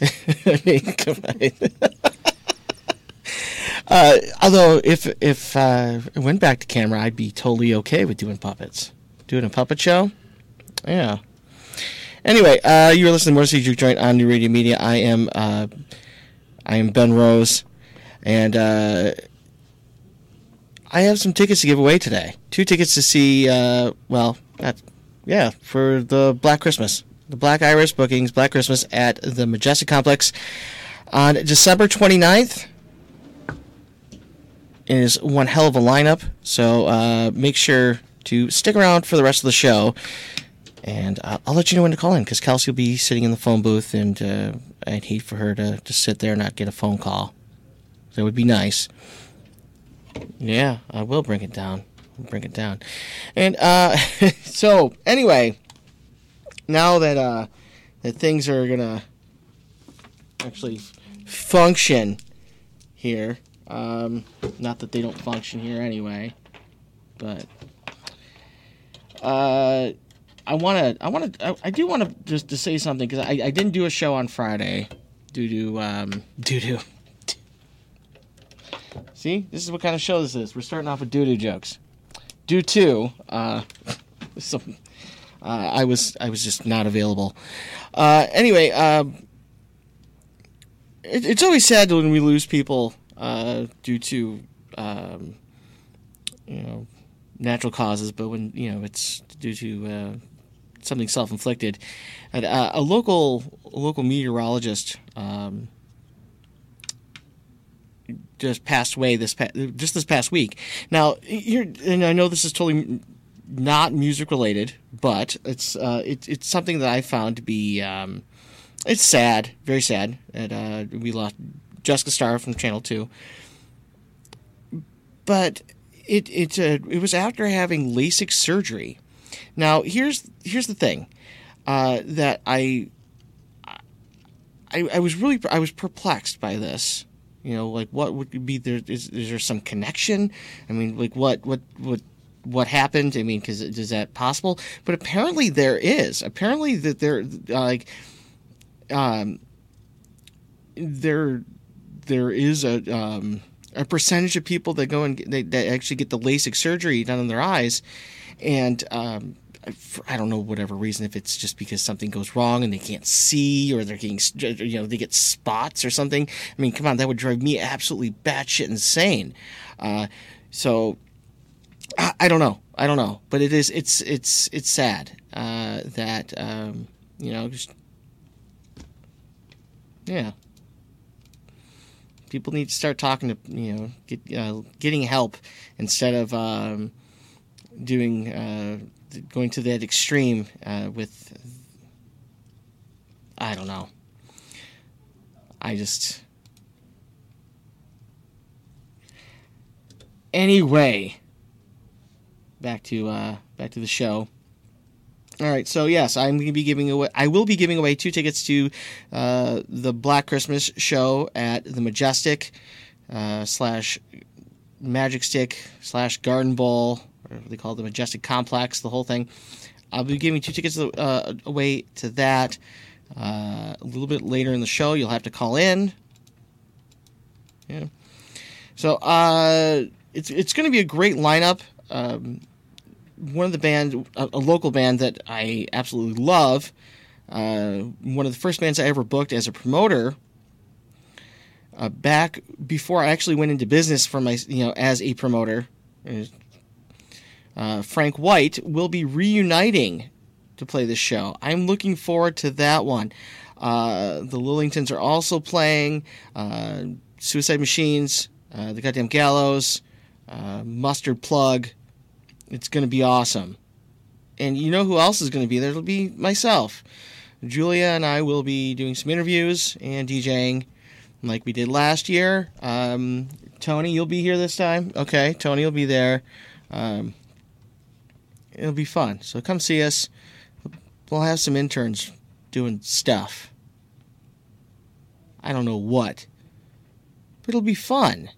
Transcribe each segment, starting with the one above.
uh, although, if if uh, I went back to camera, I'd be totally okay with doing puppets, doing a puppet show. Yeah. Anyway, uh, you are listening to City Juke Joint on New Radio Media. I am uh, I am Ben Rose, and uh, I have some tickets to give away today. Two tickets to see. Uh, well, yeah, for the Black Christmas, the Black Iris bookings, Black Christmas at the Majestic Complex on December 29th. It is one hell of a lineup, so uh, make sure to stick around for the rest of the show. And uh, I'll let you know when to call in because Kelsey will be sitting in the phone booth, and uh, I'd hate for her to, to sit there and not get a phone call. That would be nice. Yeah, I will bring it down. bring it down. And uh, so, anyway, now that uh, that things are gonna actually function here, um, not that they don't function here anyway, but uh, I want to, I want to, I, I, do want to just to say something because I, I didn't do a show on Friday due to um, due to. See, this is what kind of show this is. We're starting off with doo doo jokes. Due to uh, some, uh, I was I was just not available. Uh, anyway, uh, it, it's always sad when we lose people uh, due to um, you know natural causes, but when you know it's due to uh, something self-inflicted. Uh, a local a local meteorologist um, just passed away this pa- just this past week. Now, and I know this is totally not music related, but it's uh, it, it's something that I found to be um, it's sad, very sad. And uh, we lost Jessica Starr from Channel Two, but it it uh, it was after having LASIK surgery. Now here's here's the thing uh, that I, I I was really I was perplexed by this. You know, like what would be there? Is, is there some connection? I mean, like what what what what happened? I mean, because is that possible? But apparently there is. Apparently that there like um there there is a um a percentage of people that go and they, that actually get the LASIK surgery done on their eyes, and um, I don't know whatever reason if it's just because something goes wrong and they can't see or they're getting you know they get spots or something. I mean, come on, that would drive me absolutely batshit insane. Uh, so I, don't know, I don't know, but it is it's it's it's sad uh, that um, you know just yeah. People need to start talking to you know get, uh, getting help instead of um, doing uh, going to that extreme uh, with I don't know. I just anyway back to uh, back to the show. All right, so yes, I'm going to be giving away. I will be giving away two tickets to uh, the Black Christmas show at the Majestic uh, slash Magic Stick slash Garden Bowl, or they call it the Majestic Complex, the whole thing. I'll be giving two tickets uh, away to that uh, a little bit later in the show. You'll have to call in. Yeah. So uh, it's it's going to be a great lineup. Um, one of the band, a, a, local band that I absolutely love. Uh, one of the first bands I ever booked as a promoter. Uh, back before I actually went into business for my, you know, as a promoter, uh, Frank White will be reuniting to play this show. I'm looking forward to that one. Uh, the Lillingtons are also playing. Uh, Suicide Machines, uh, the Goddamn Gallows, Mustard Plug. It's going to be awesome. And you know who else is going to be there? It'll be myself. Julia and I will be doing some interviews and DJing like we did last year. Um, Tony, you'll be here this time. Okay, Tony will be there. Um, it'll be fun. So come see us. We'll have some interns doing stuff. I don't know what, but it'll be fun.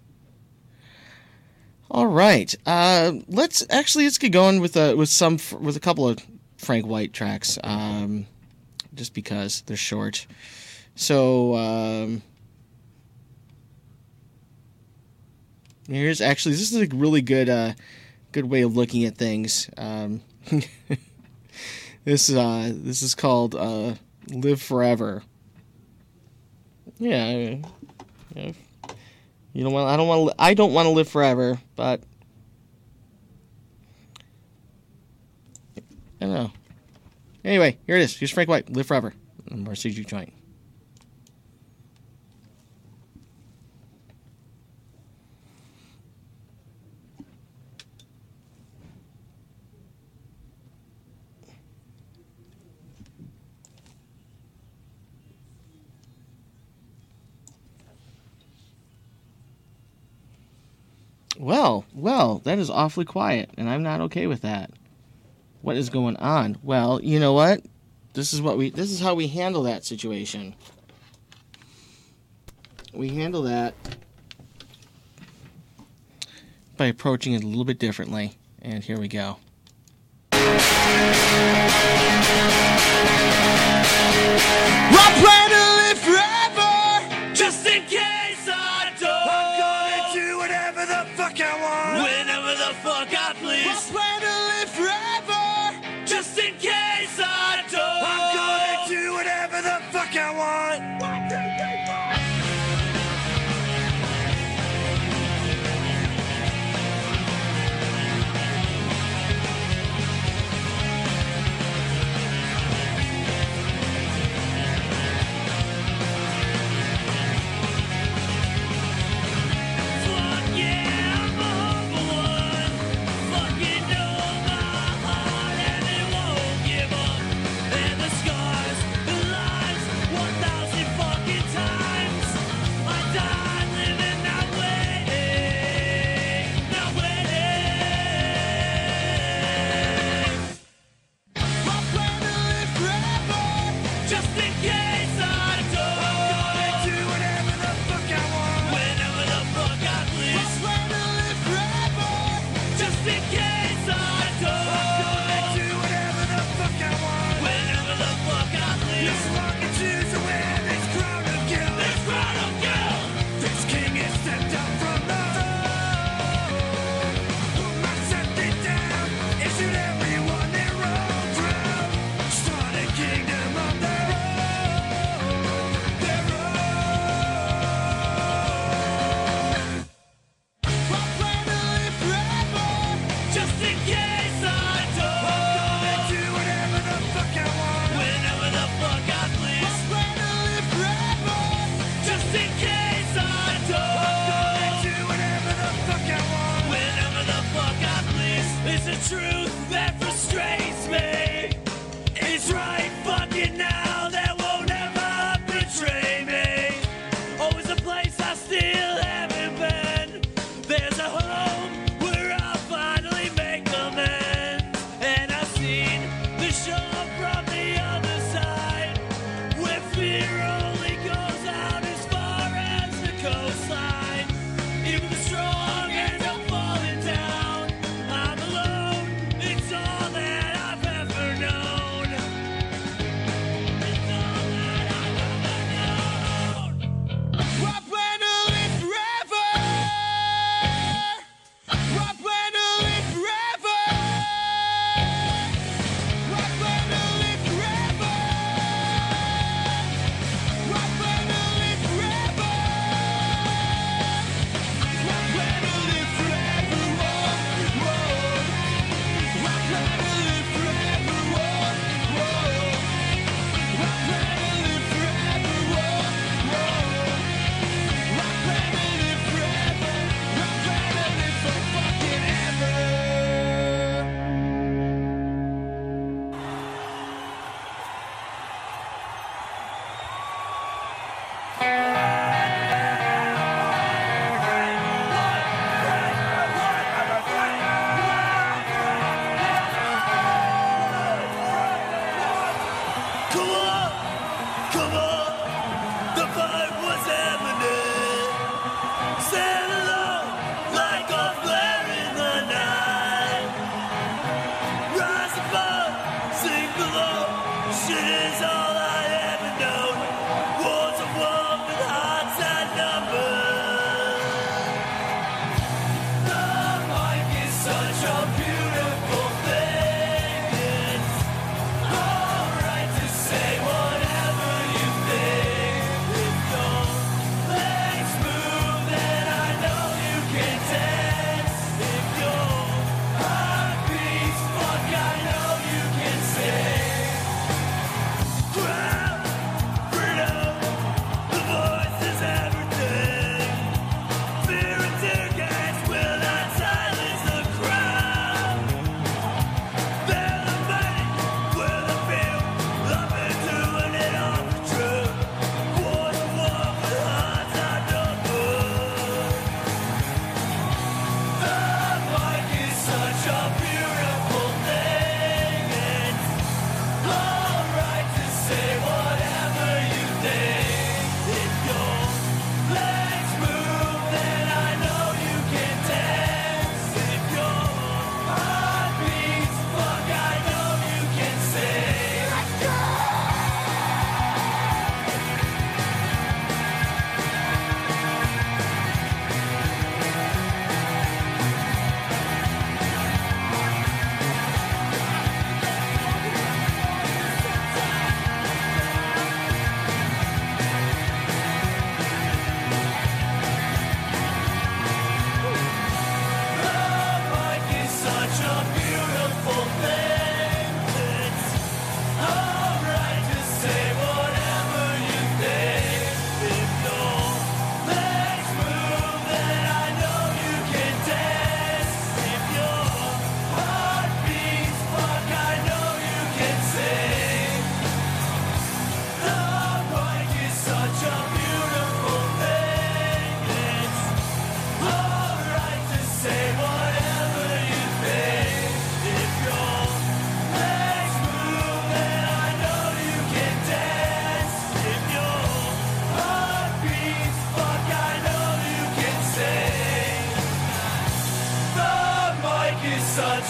All right. Uh, let's actually let's get going with a with some with a couple of Frank White tracks. Um, just because they're short, So um, here's actually this is a really good uh, good way of looking at things. Um, this uh, this is called uh, "Live Forever." Yeah, yeah. You know what? I don't want. I don't want to live forever, but I don't know. Anyway, here it is. Here's Frank White. Live forever. Marcy Juke Joint. Well, well, that is awfully quiet, and I'm not okay with that. What is going on? Well, you know what? This is what we this is how we handle that situation. We handle that by approaching it a little bit differently. And here we go.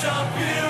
Such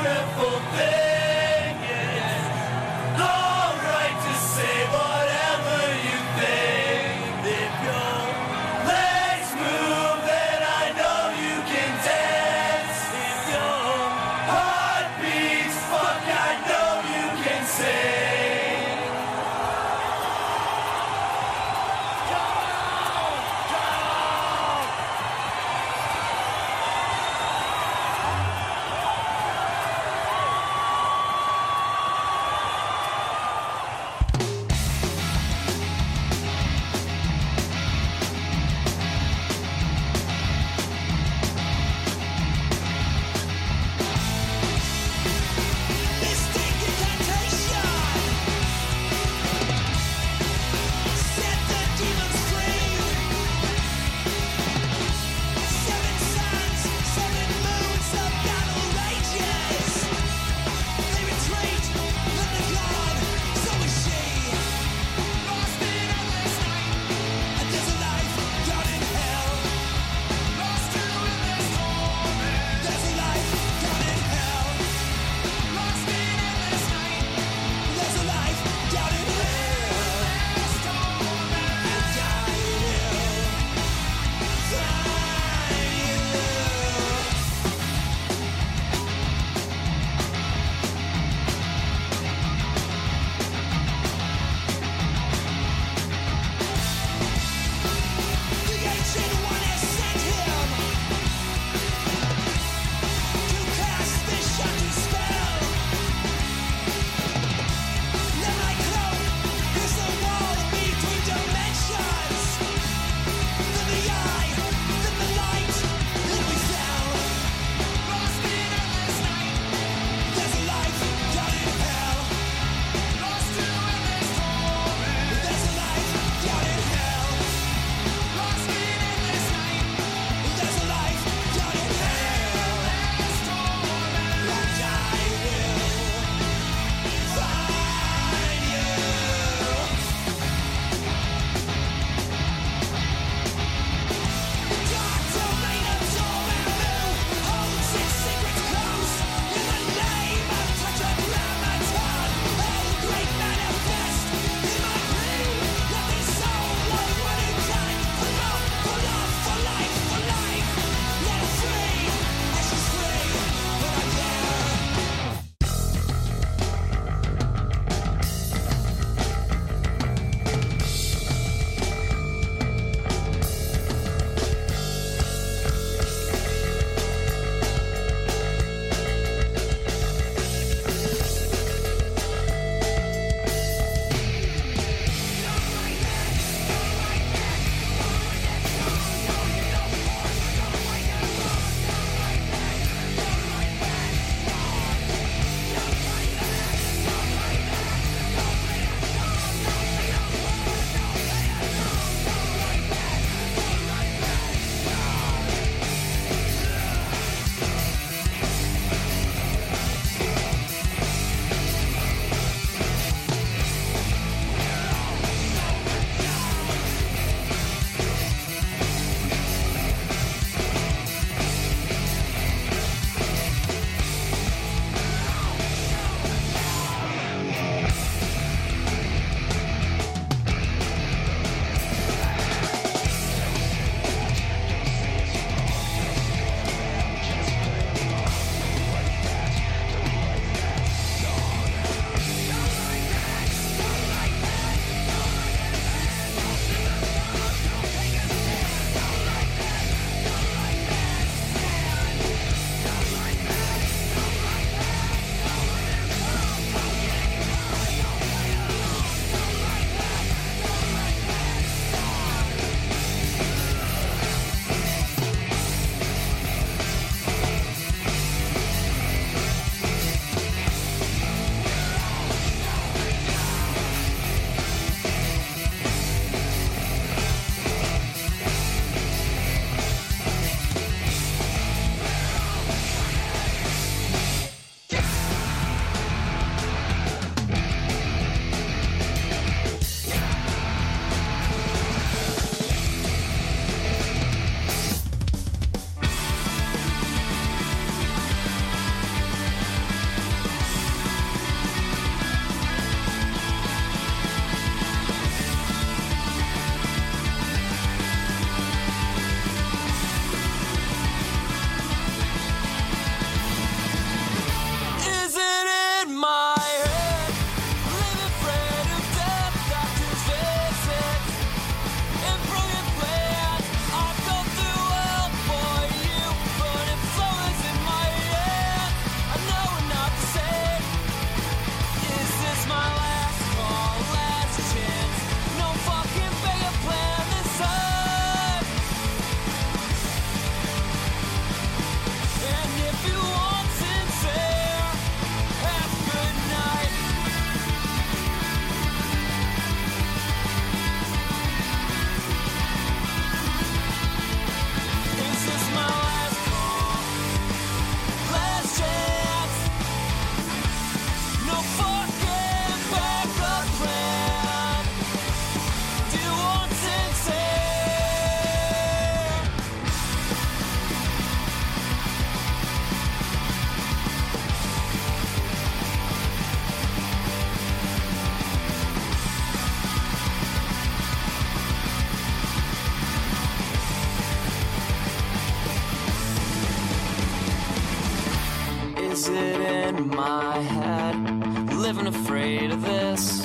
my head? Living afraid of this.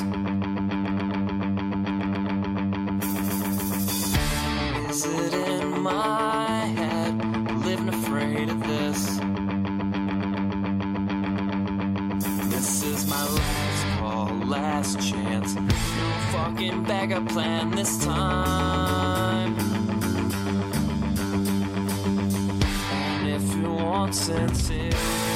Is it in my head? Living afraid of this. This is my last call, last chance. No fucking backup plan this time. And if you want sincere.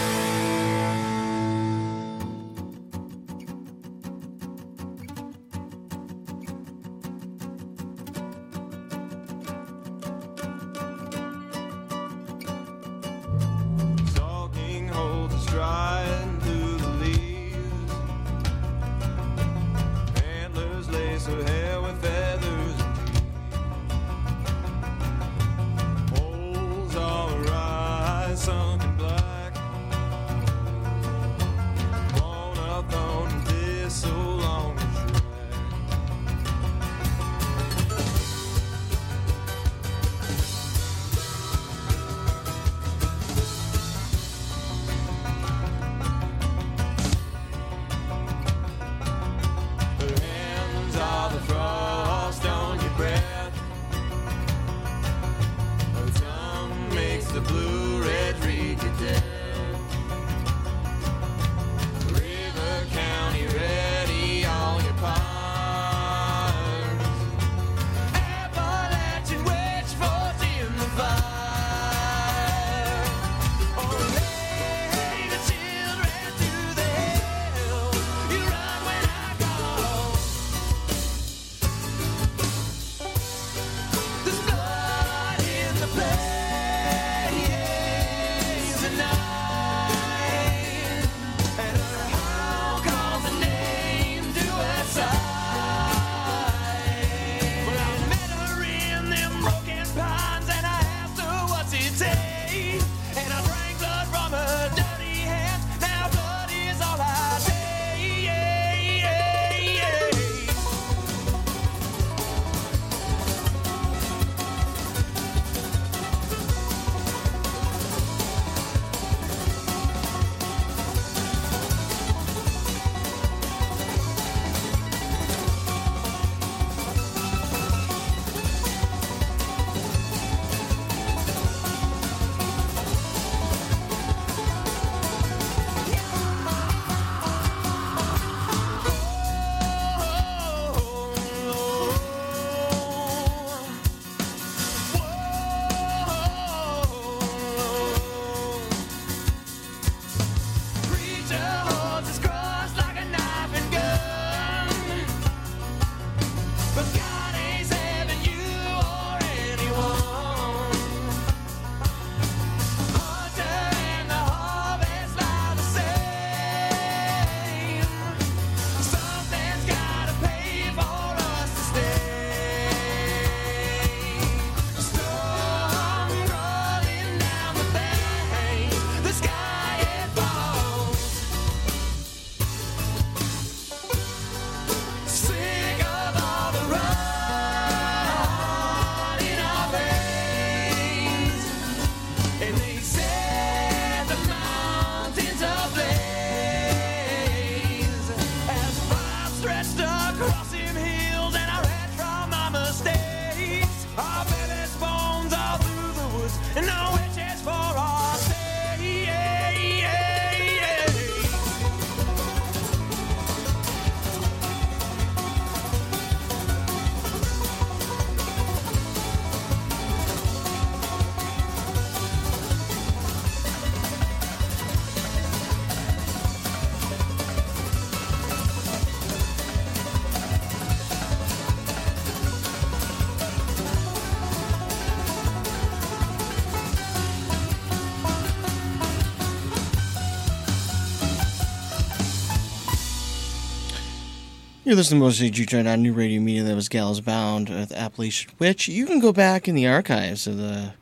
You're listening to mostly G on New Radio Media. That was Gallows Bound with Appalachian Witch. You can go back in the archives of the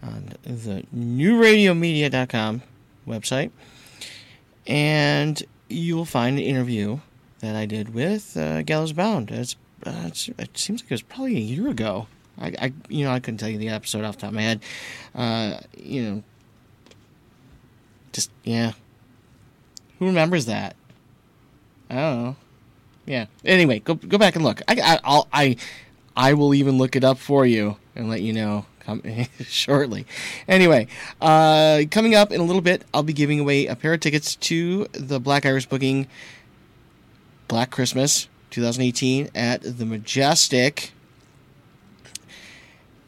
on the newradiomedia.com website, and you will find an interview that I did with uh, Gallows Bound. It's, uh, it's, it seems like it was probably a year ago. I, I, you know, I couldn't tell you the episode off the top of my head. Uh, you know, Just yeah. Who remembers that? I don't know. Yeah. Anyway, go go back and look. I I I'll, I I will even look it up for you and let you know shortly. Anyway, uh, coming up in a little bit, I'll be giving away a pair of tickets to the Black Iris Booking Black Christmas 2018 at the Majestic.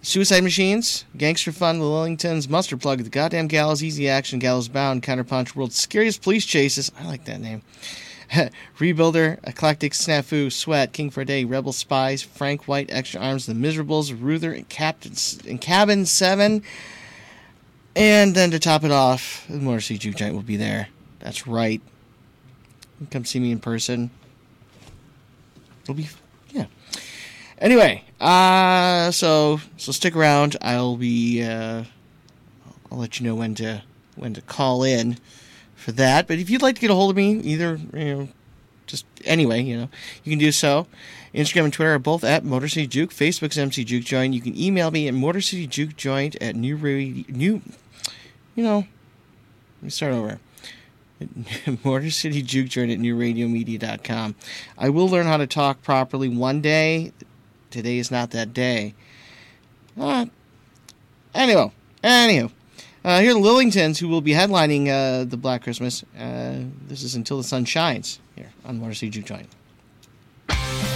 Suicide Machines, Gangster Fun, The Lillingtons, Mustard Plug, The Goddamn Gallows, Easy Action, Gallows Bound, Counterpunch, World's Scariest Police Chases. I like that name. Rebuilder, Eclectic Snafu, Sweat, King for a Day, Rebel Spies, Frank White, Extra Arms, The Miserables, Ruther, and Captain and Cabin Seven. And then to top it off, the City Juke Joint will be there. That's right. Come see me in person. It'll be yeah. Anyway, uh, so so stick around. I'll be uh, I'll let you know when to when to call in for that. But if you'd like to get a hold of me, either you know, just anyway, you know, you can do so. Instagram and Twitter are both at Motor City Juke. Facebook's MC Juke Joint. You can email me at Motor City Juke Joint at new radio, new. You know, let me start over. Motor City Juke Joint at newradiomedia.com. I will learn how to talk properly one day. Today is not that day. Uh, anyway, anywho. Uh, here are the Lillingtons, who will be headlining uh, the Black Christmas. Uh, this is Until the Sun Shines here on Motor City Juke Joint.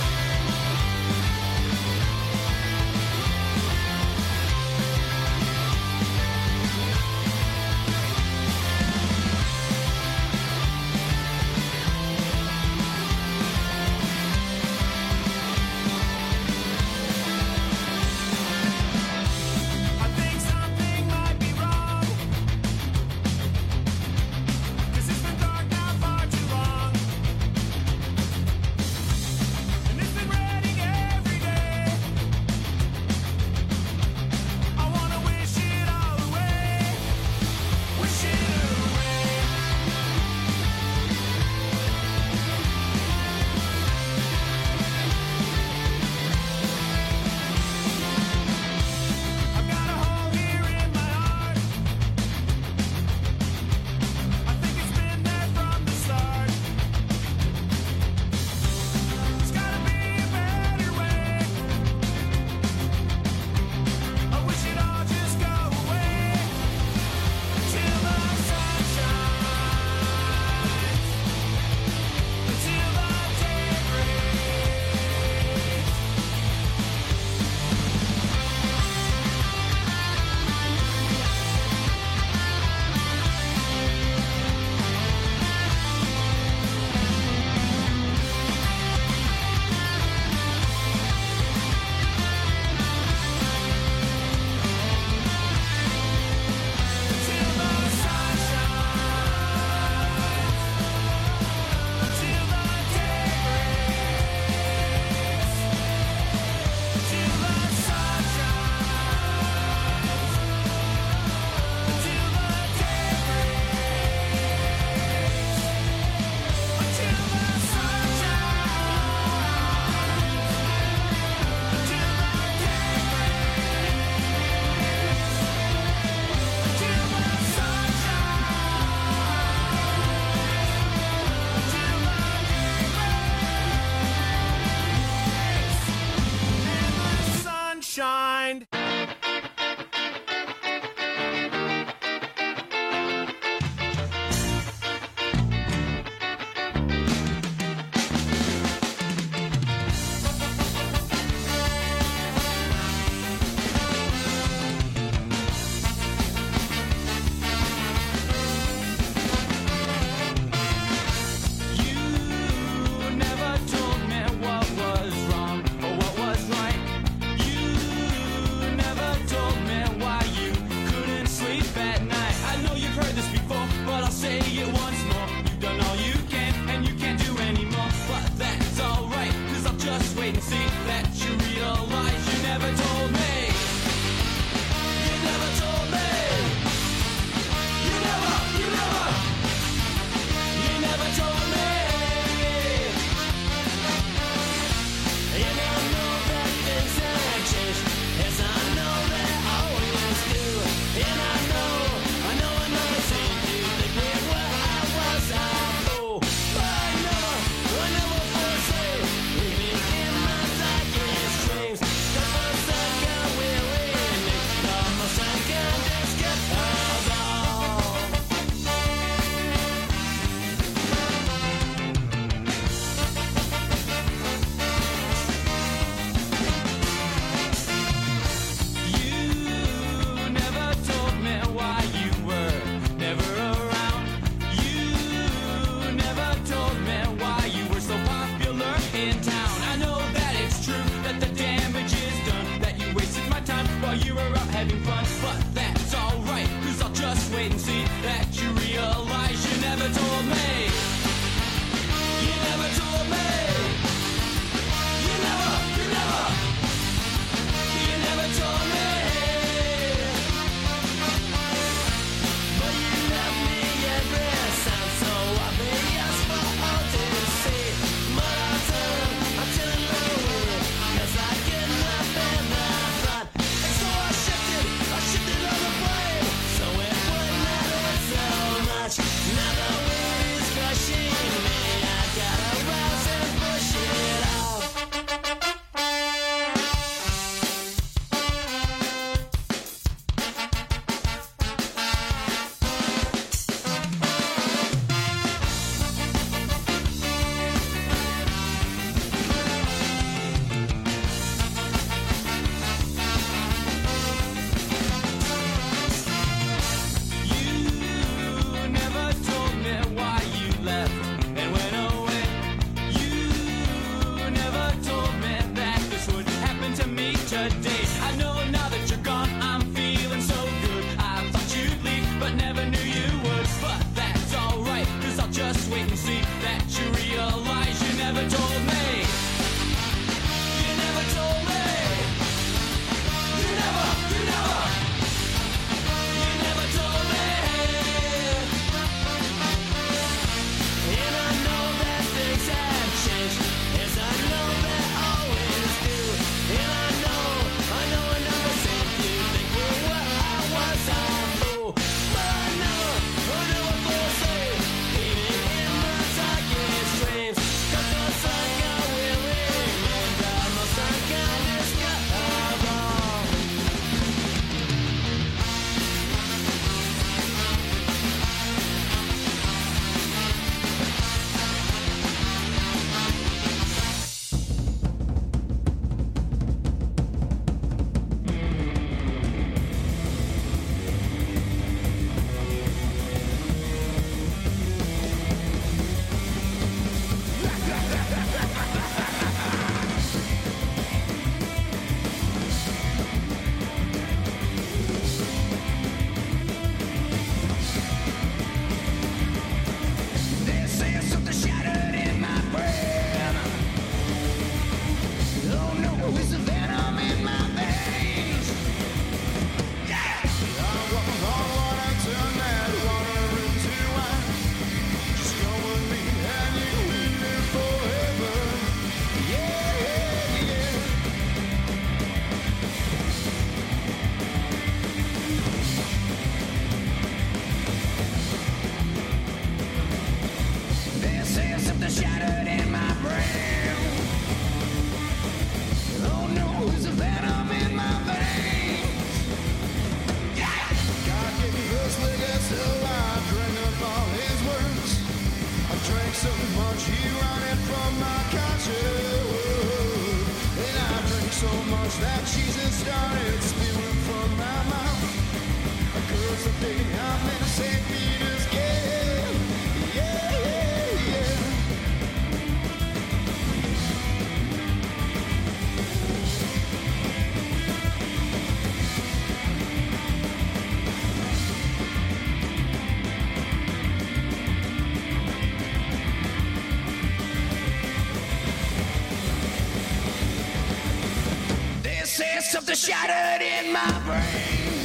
Something shattered in my brain.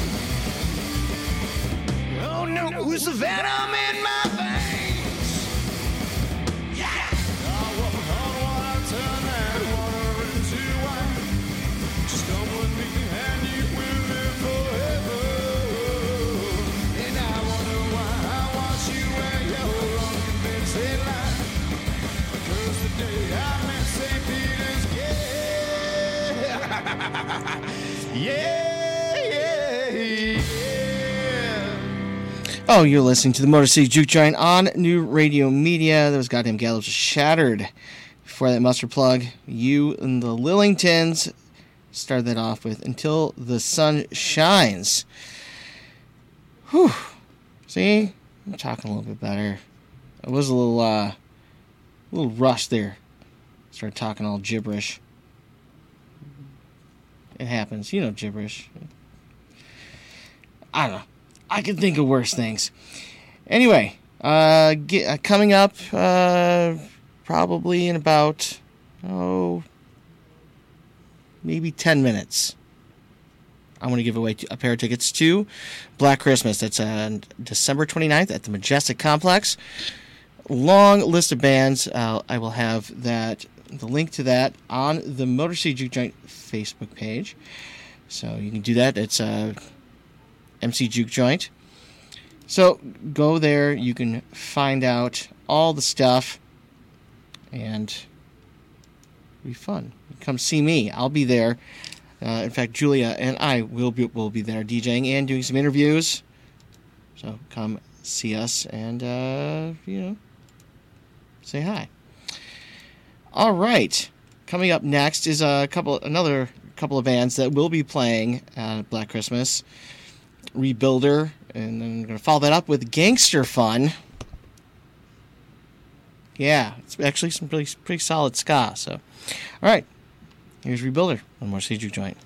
Oh no, it's the venom in my yeah, yeah, yeah. Oh, you're listening to the Motor City Juke Joint on New Radio Media. Those goddamn gallows are shattered. Before that mustard plug, you and the Lillingtons started that off with Until the Sun Shines. Whew. See? I'm talking a little bit better. I was a little, uh, a little rushed there. Started talking all gibberish. It happens. You know gibberish. I don't know. I can think of worse things. Anyway, uh, get, uh, coming up, uh, probably in about, oh, maybe 10 minutes. I'm going to give away a pair of tickets to Black Christmas. That's on December 29th at the Majestic Complex. Long list of bands. Uh, I will have that the link to that on the Motor City Juke Joint Facebook page. So you can do that. It's uh, MC Juke Joint. So go there. You can find out all the stuff, and be fun. Come see me. I'll be there. Uh, in fact, Julia and I will be will be there DJing and doing some interviews. So come see us and uh, you know say hi. All right. Coming up next is a couple another couple of bands that will be playing at Black Christmas. Rebuilder, and then I'm going to follow that up with Gangster Fun. Yeah, it's actually some pretty, pretty solid ska. So, all right, here's Rebuilder one More Juke Joint.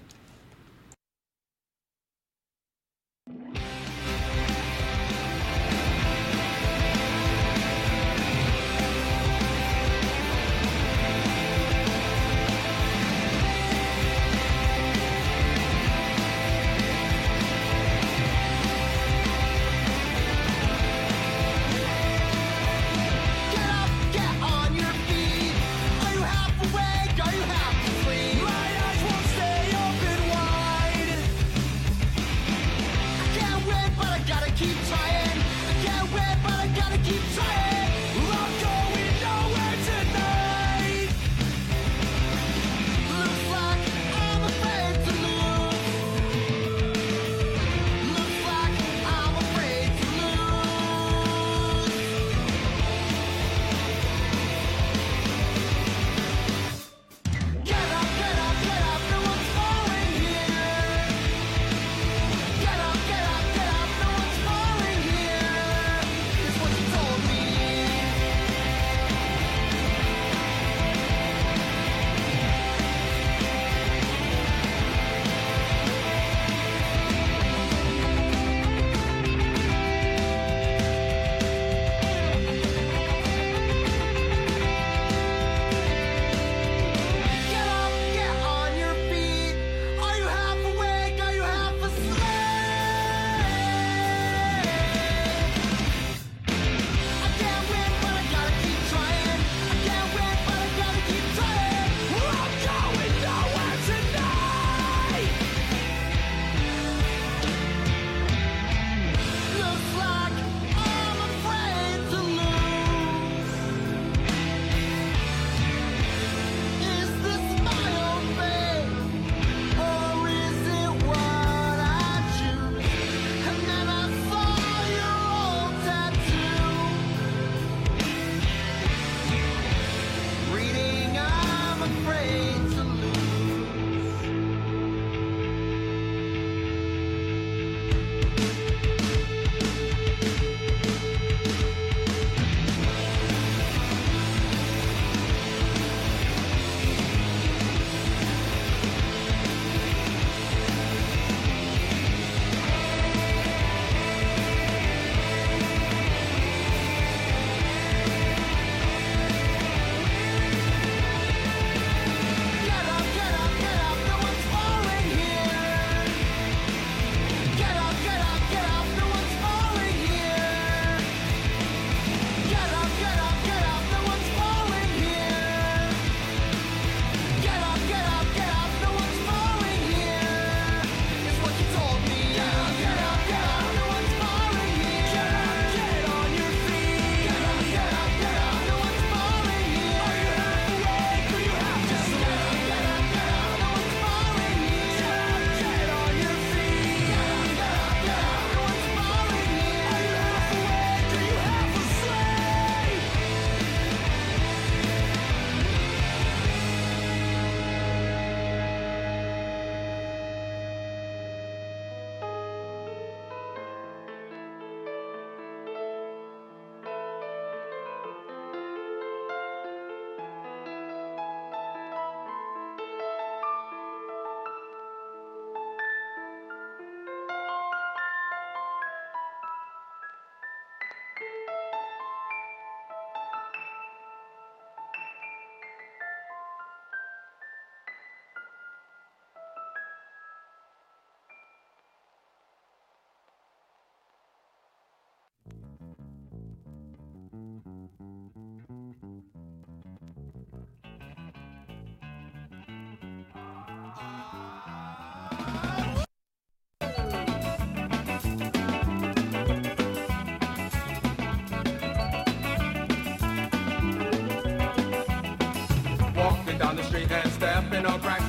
on the street and stepping on crack.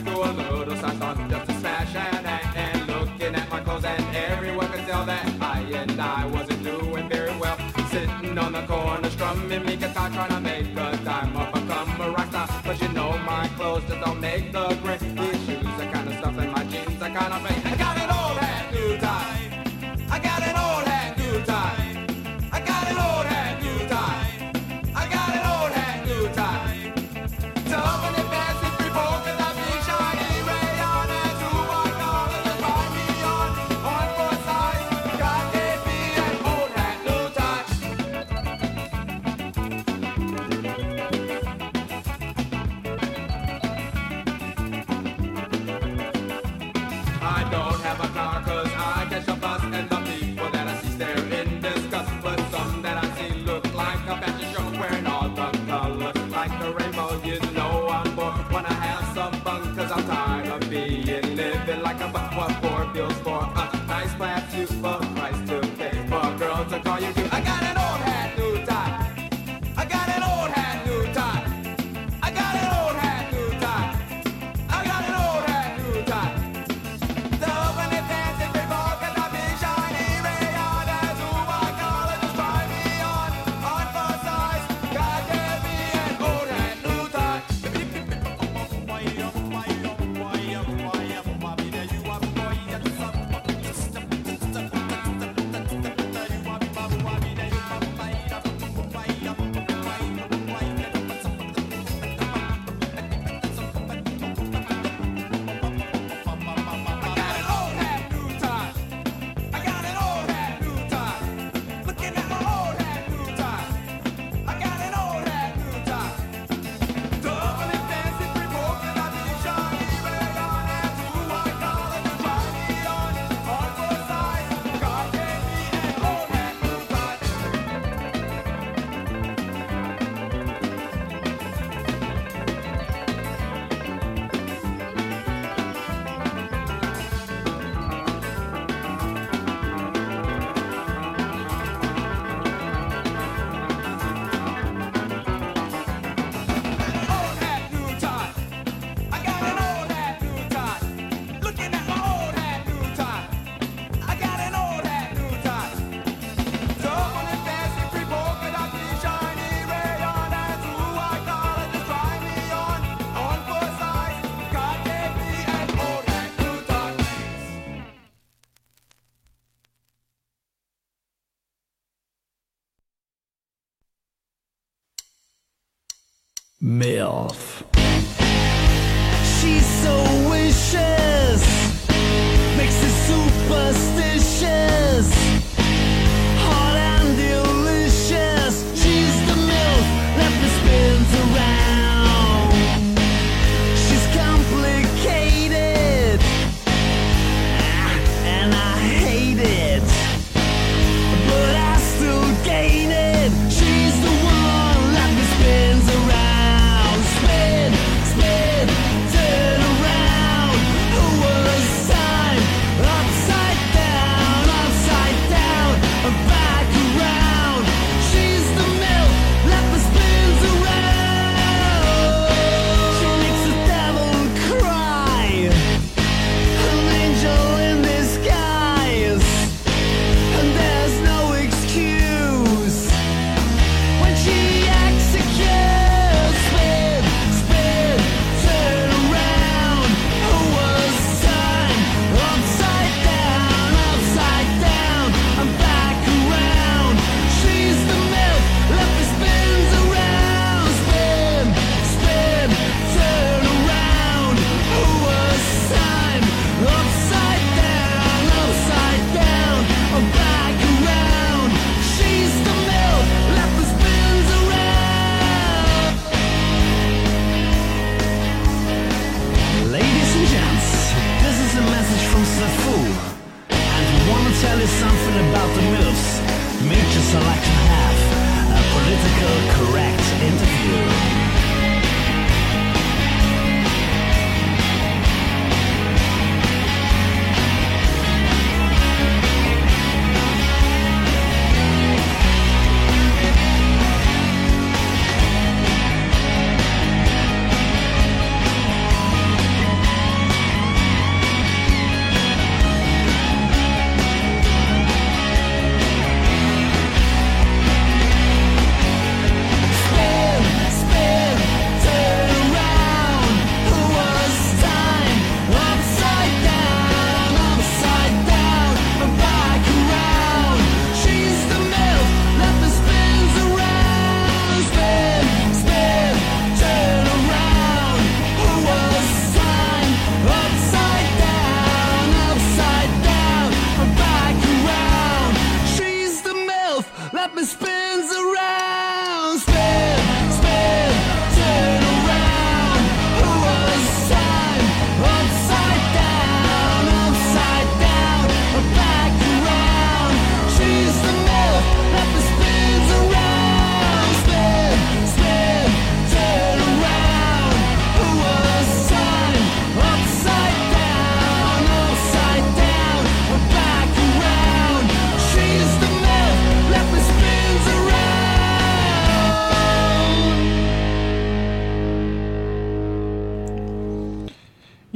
MILF.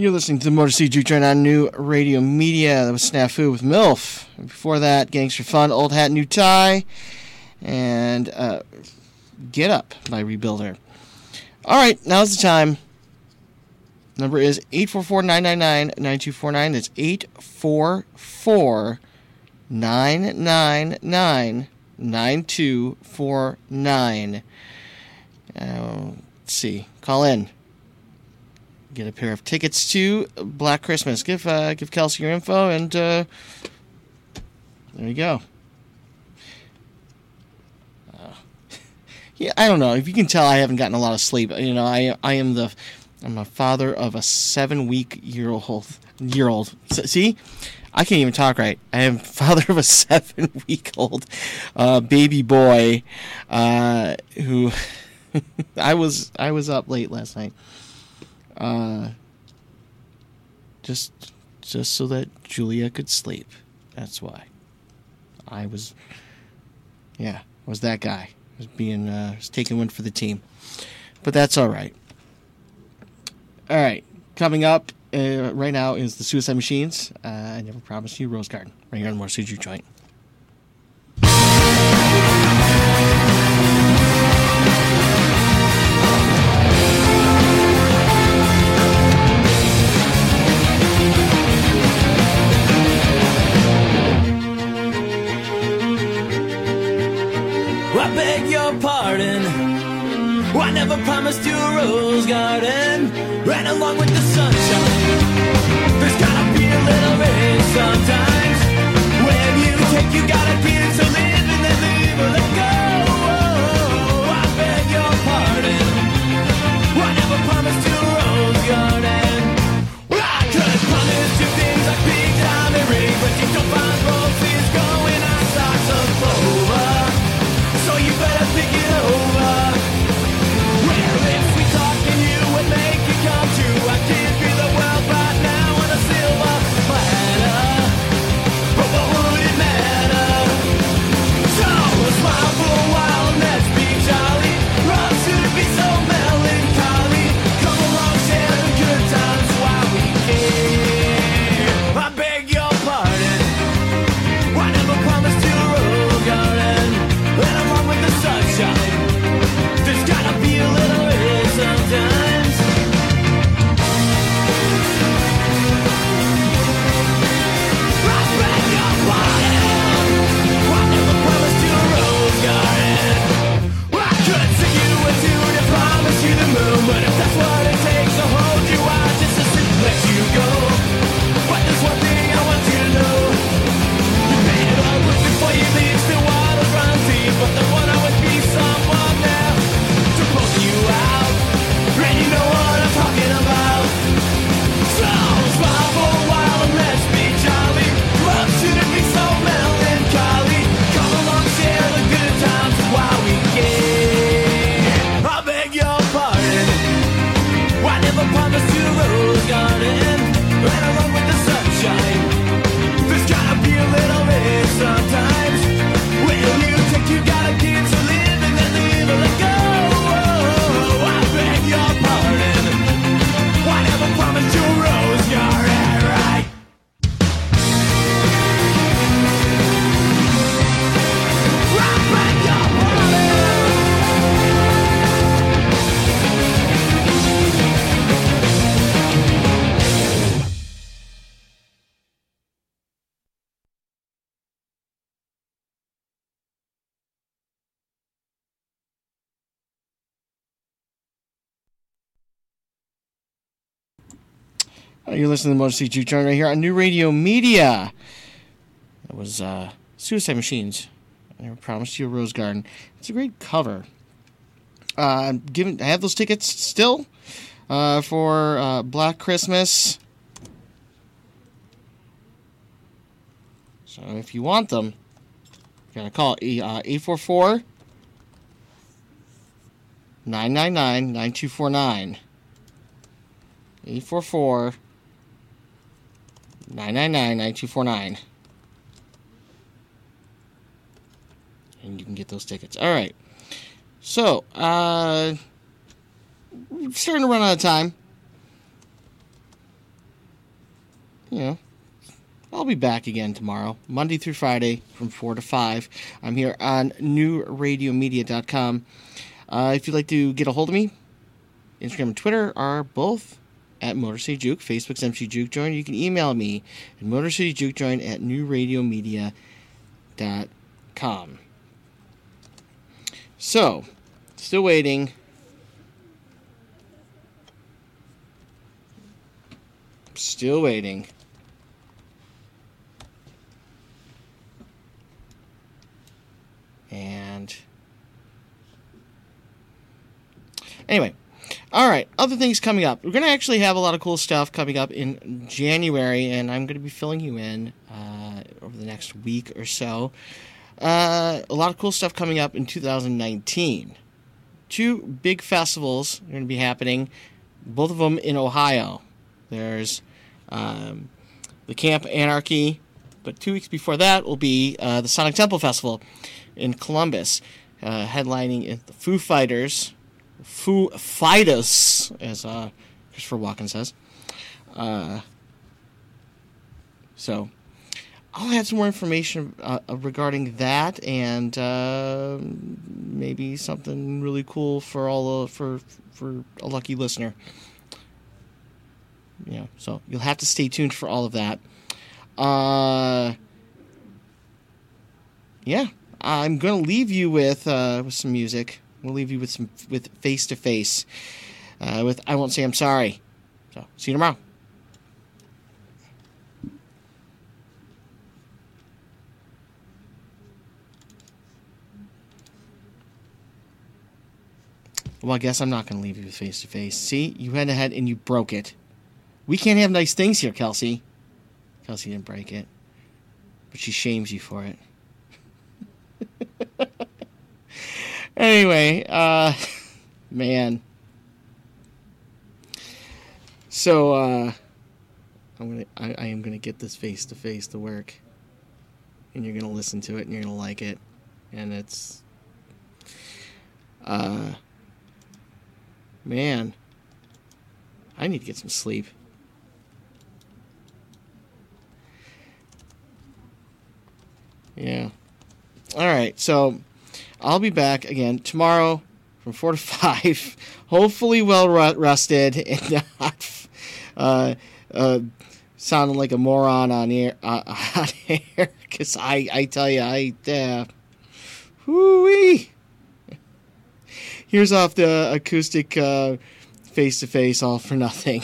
You're listening to the Motor City Joint on New Radio Media. That was Snafu with MILF. Before that, Gangster Fun, Old Hat, New Tie, and uh, Get Up by Rebuilder. All right, now's the time. Number is 844 999 9249. That's 844 999 9249. Uh, let's see. Call in. Get a pair of tickets to Black Christmas. Give uh, give Kelsey your info, and uh, there you go. Uh, yeah, I don't know if you can tell. I haven't gotten a lot of sleep. You know, I I am the I'm a father of a seven week year old year old. See, I can't even talk right. I am father of a seven week old uh, baby boy uh, who I was I was up late last night. Uh, just just so that Julia could sleep. That's why. I was yeah, was that guy. Was being uh, was taking one for the team. But that's all right. All right, coming up uh, right now is the Suicide Machines. Uh, I never promised you Rose Garden. Right here on More Suju Joint. You're listening to the Motor City Joint right here on New Radio Media. It was uh, Suicide Machines. I never promised you a rose garden. It's a great cover. Uh, I'm giving. I have those tickets still uh, for uh, Black Christmas. So if you want them, you gotta call uh, 844 999 9249. 844 999 9249. And you can get those tickets. All right. So, uh, starting to run out of time. you know, I'll be back again tomorrow, Monday through Friday from 4 to 5. I'm here on newradiomedia.com. Uh, if you'd like to get a hold of me, Instagram and Twitter are both at Motor City Juke. Facebook's MC Juke Joint. You can email me at motorcityjukejoint at newradiomedia.com. So, still waiting. Still waiting. And anyway, all right. Other things coming up. We're going to actually have a lot of cool stuff coming up in January, and I'm going to be filling you in uh, over the next week or so. Uh, a lot of cool stuff coming up in 2019. Two big festivals are going to be happening, both of them in Ohio. There's um, the Camp Anarchy, but two weeks before that will be uh, the Sonic Temple Festival in Columbus, uh, headlining the Foo Fighters, Foo Fighters, as uh, Christopher Walken says. Uh, so, I'll have some more information uh, regarding that, and uh, maybe something really cool for all of, for for a lucky listener. Yeah, so you'll have to stay tuned for all of that. Uh, yeah, I'm gonna leave you with uh, with some music. We'll leave you with some with face to face. With I won't say I'm sorry. So see you tomorrow. Well, I guess I'm not going to leave you with face to face. See, you went ahead and you broke it. We can't have nice things here, Kelsey. Kelsey didn't break it, but she shames you for it. anyway, uh, man. So, uh, I'm gonna, I, I am gonna get this face to face to work, and you're gonna listen to it, and you're gonna like it, and it's, uh, man, I need to get some sleep. Yeah. All right. So I'll be back again tomorrow from 4 to 5. Hopefully, well rested and not uh, uh, sounding like a moron on air. Uh, air. Because I, I tell you, I. Uh. Here's off the acoustic face to face, all for nothing.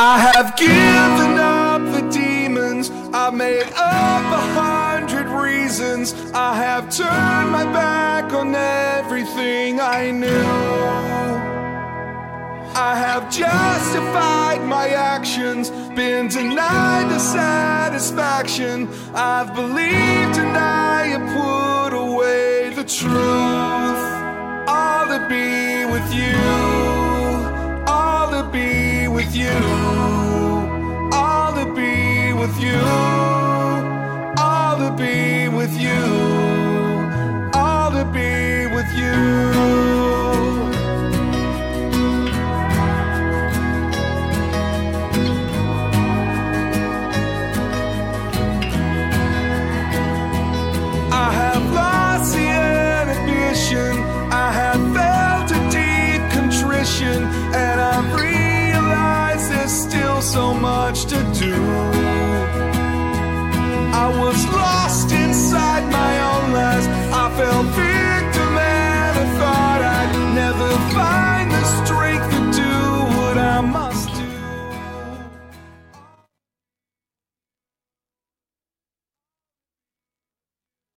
I have given up the demons. I've made up a hundred reasons. I have turned my back on everything I knew. I have justified my actions, been denied the satisfaction I've believed, and I have put away the truth. All to be with you, you, all to be with you, all to be with you.